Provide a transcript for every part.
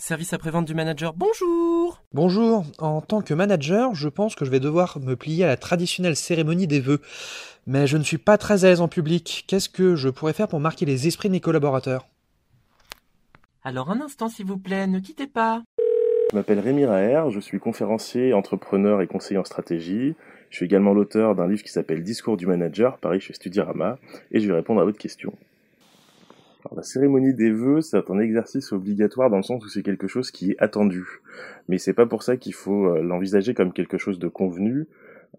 Service après-vente du manager, bonjour Bonjour, en tant que manager, je pense que je vais devoir me plier à la traditionnelle cérémonie des vœux. Mais je ne suis pas très à l'aise en public. Qu'est-ce que je pourrais faire pour marquer les esprits de mes collaborateurs? Alors un instant s'il vous plaît, ne quittez pas. Je m'appelle Rémi Raher, je suis conférencier, entrepreneur et conseiller en stratégie. Je suis également l'auteur d'un livre qui s'appelle Discours du manager, pareil chez Studirama, et je vais répondre à votre question. La cérémonie des vœux, c'est un exercice obligatoire dans le sens où c'est quelque chose qui est attendu. Mais c'est pas pour ça qu'il faut euh, l'envisager comme quelque chose de convenu,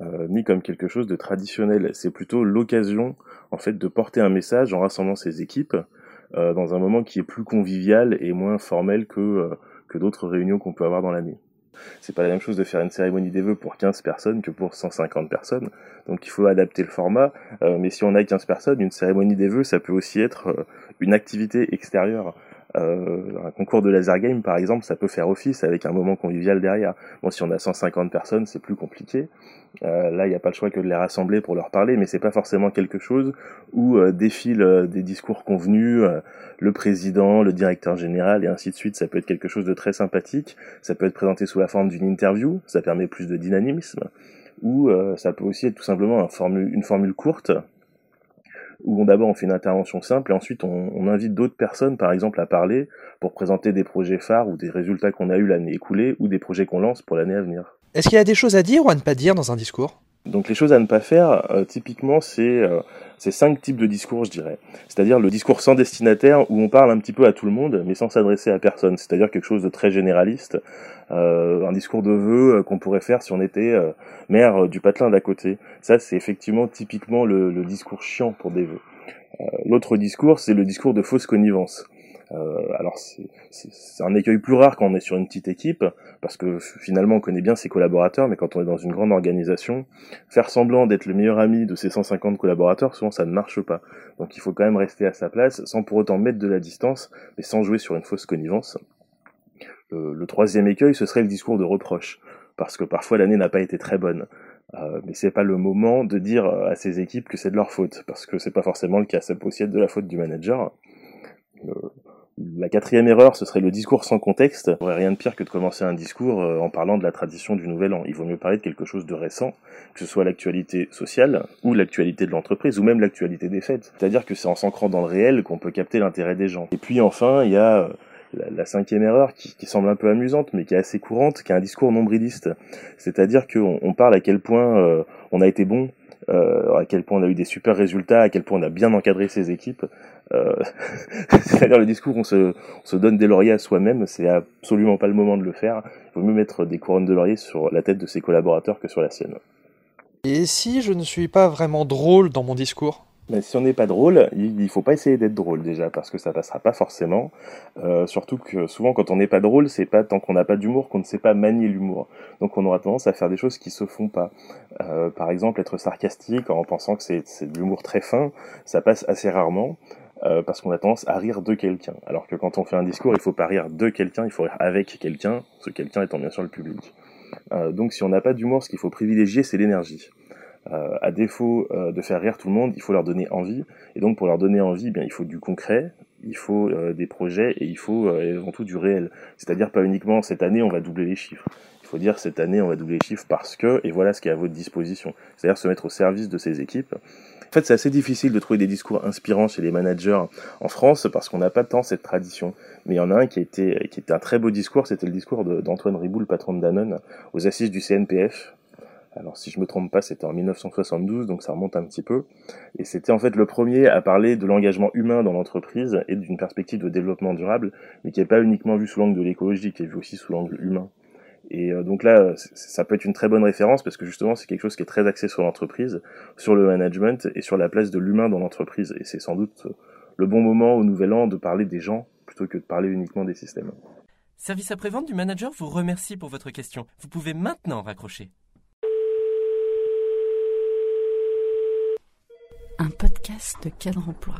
euh, ni comme quelque chose de traditionnel. C'est plutôt l'occasion, en fait, de porter un message en rassemblant ses équipes euh, dans un moment qui est plus convivial et moins formel que, euh, que d'autres réunions qu'on peut avoir dans l'année. C'est pas la même chose de faire une cérémonie des vœux pour 15 personnes que pour 150 personnes. Donc il faut adapter le format. Euh, mais si on a 15 personnes, une cérémonie des vœux, ça peut aussi être euh, une activité extérieure. Euh, un concours de laser game, par exemple, ça peut faire office avec un moment convivial derrière. Bon, si on a 150 personnes, c'est plus compliqué. Euh, là, il n'y a pas le choix que de les rassembler pour leur parler, mais c'est pas forcément quelque chose où euh, défilent euh, des discours convenus, euh, le président, le directeur général et ainsi de suite. Ça peut être quelque chose de très sympathique. Ça peut être présenté sous la forme d'une interview. Ça permet plus de dynamisme. Ou euh, ça peut aussi être tout simplement une formule courte où d'abord on fait une intervention simple et ensuite on, on invite d'autres personnes par exemple à parler pour présenter des projets phares ou des résultats qu'on a eu l'année écoulée ou des projets qu'on lance pour l'année à venir. Est-ce qu'il y a des choses à dire ou à ne pas dire dans un discours? Donc les choses à ne pas faire, euh, typiquement, c'est euh, cinq types de discours, je dirais. C'est-à-dire le discours sans destinataire, où on parle un petit peu à tout le monde, mais sans s'adresser à personne. C'est-à-dire quelque chose de très généraliste, euh, un discours de vœux euh, qu'on pourrait faire si on était euh, maire du patelin d'à côté. Ça, c'est effectivement typiquement le, le discours chiant pour des vœux. L'autre discours, c'est le discours de fausse connivence. Euh, alors c'est- un écueil plus rare quand on est sur une petite équipe, parce que finalement on connaît bien ses collaborateurs, mais quand on est dans une grande organisation, faire semblant d'être le meilleur ami de ses 150 collaborateurs, souvent ça ne marche pas. Donc il faut quand même rester à sa place, sans pour autant mettre de la distance, mais sans jouer sur une fausse connivence. Le, le troisième écueil, ce serait le discours de reproche, parce que parfois l'année n'a pas été très bonne. Euh, mais c'est pas le moment de dire euh, à ses équipes que c'est de leur faute, parce que c'est pas forcément le cas. Ça peut aussi être de la faute du manager. Le- la quatrième erreur, ce serait le discours sans contexte. Il n'y aurait rien de pire que de commencer un discours euh, en parlant de la tradition du Nouvel An. Il vaut mieux parler de quelque chose de récent, que ce soit l'actualité sociale, ou l'actualité de l'entreprise, ou même l'actualité des fêtes. C'est-à-dire que c'est en s'ancrant dans le réel qu'on peut capter l'intérêt des gens. Et puis enfin, il y a euh, la, la cinquième erreur qui, qui semble un peu amusante, mais qui est assez courante, qui est un discours nombriliste. C'est-à-dire qu'on on parle à quel point euh, on a été bon, euh, à quel point on a eu des super résultats, à quel point on a bien encadré ses équipes. Euh, C'est-à-dire le discours où on se, on se donne des lauriers à soi-même, c'est absolument pas le moment de le faire. Il vaut mieux mettre des couronnes de lauriers sur la tête de ses collaborateurs que sur la sienne. Et si je ne suis pas vraiment drôle dans mon discours? Si on n'est pas drôle, il il faut pas essayer d'être drôle déjà, parce que ça passera pas forcément. Euh, surtout que souvent quand on n'est pas drôle, c'est pas tant qu'on n'a pas d'humour qu'on ne sait pas manier l'humour. Donc on aura tendance à faire des choses qui se font pas. Euh, par exemple, être sarcastique en pensant que c'est de l'humour très fin, ça passe assez rarement. Euh, parce qu'on a tendance à rire de quelqu'un. Alors que quand on fait un discours, il faut pas rire de quelqu'un, il faut rire avec quelqu'un, ce quelqu'un étant bien sûr le public. Euh, donc si on n'a pas d'humour, ce qu'il faut privilégier, c'est l'énergie. Euh, à défaut de faire rire tout le monde, il faut leur donner envie. Et donc pour leur donner envie, eh bien il faut du concret, il faut des projets et il faut avant tout du réel. C'est-à-dire pas uniquement cette année on va doubler les chiffres. Faut dire cette année on va doubler les chiffres parce que et voilà ce qui est à votre disposition. C'est-à-dire se mettre au service de ses équipes. En fait, c'est assez difficile de trouver des discours inspirants chez les managers en France parce qu'on n'a pas tant cette tradition. Mais il y en a un qui était, qui était un très beau discours, c'était le discours d'Antoine Riboud, le patron de Danone, aux assises du CNPF. Alors si je me trompe pas, c'était en 1972, donc ça remonte un petit peu. Et c'était en fait le premier à parler de l'engagement humain dans l'entreprise et d'une perspective de développement durable, mais qui n'est pas uniquement vu sous l'angle de l'écologie, qui est vu aussi sous l'angle humain. Et euh, donc là, c- ça peut être une très bonne référence parce que justement, c'est quelque chose qui est très axé sur l'entreprise, sur le management et sur la place de l'humain dans l'entreprise. Et c'est sans doute euh, le bon moment au Nouvel An de parler des gens plutôt que de parler uniquement des systèmes. Service après-vente du manager vous remercie pour votre question. Vous pouvez maintenant raccrocher. Un podcast de cadre emploi.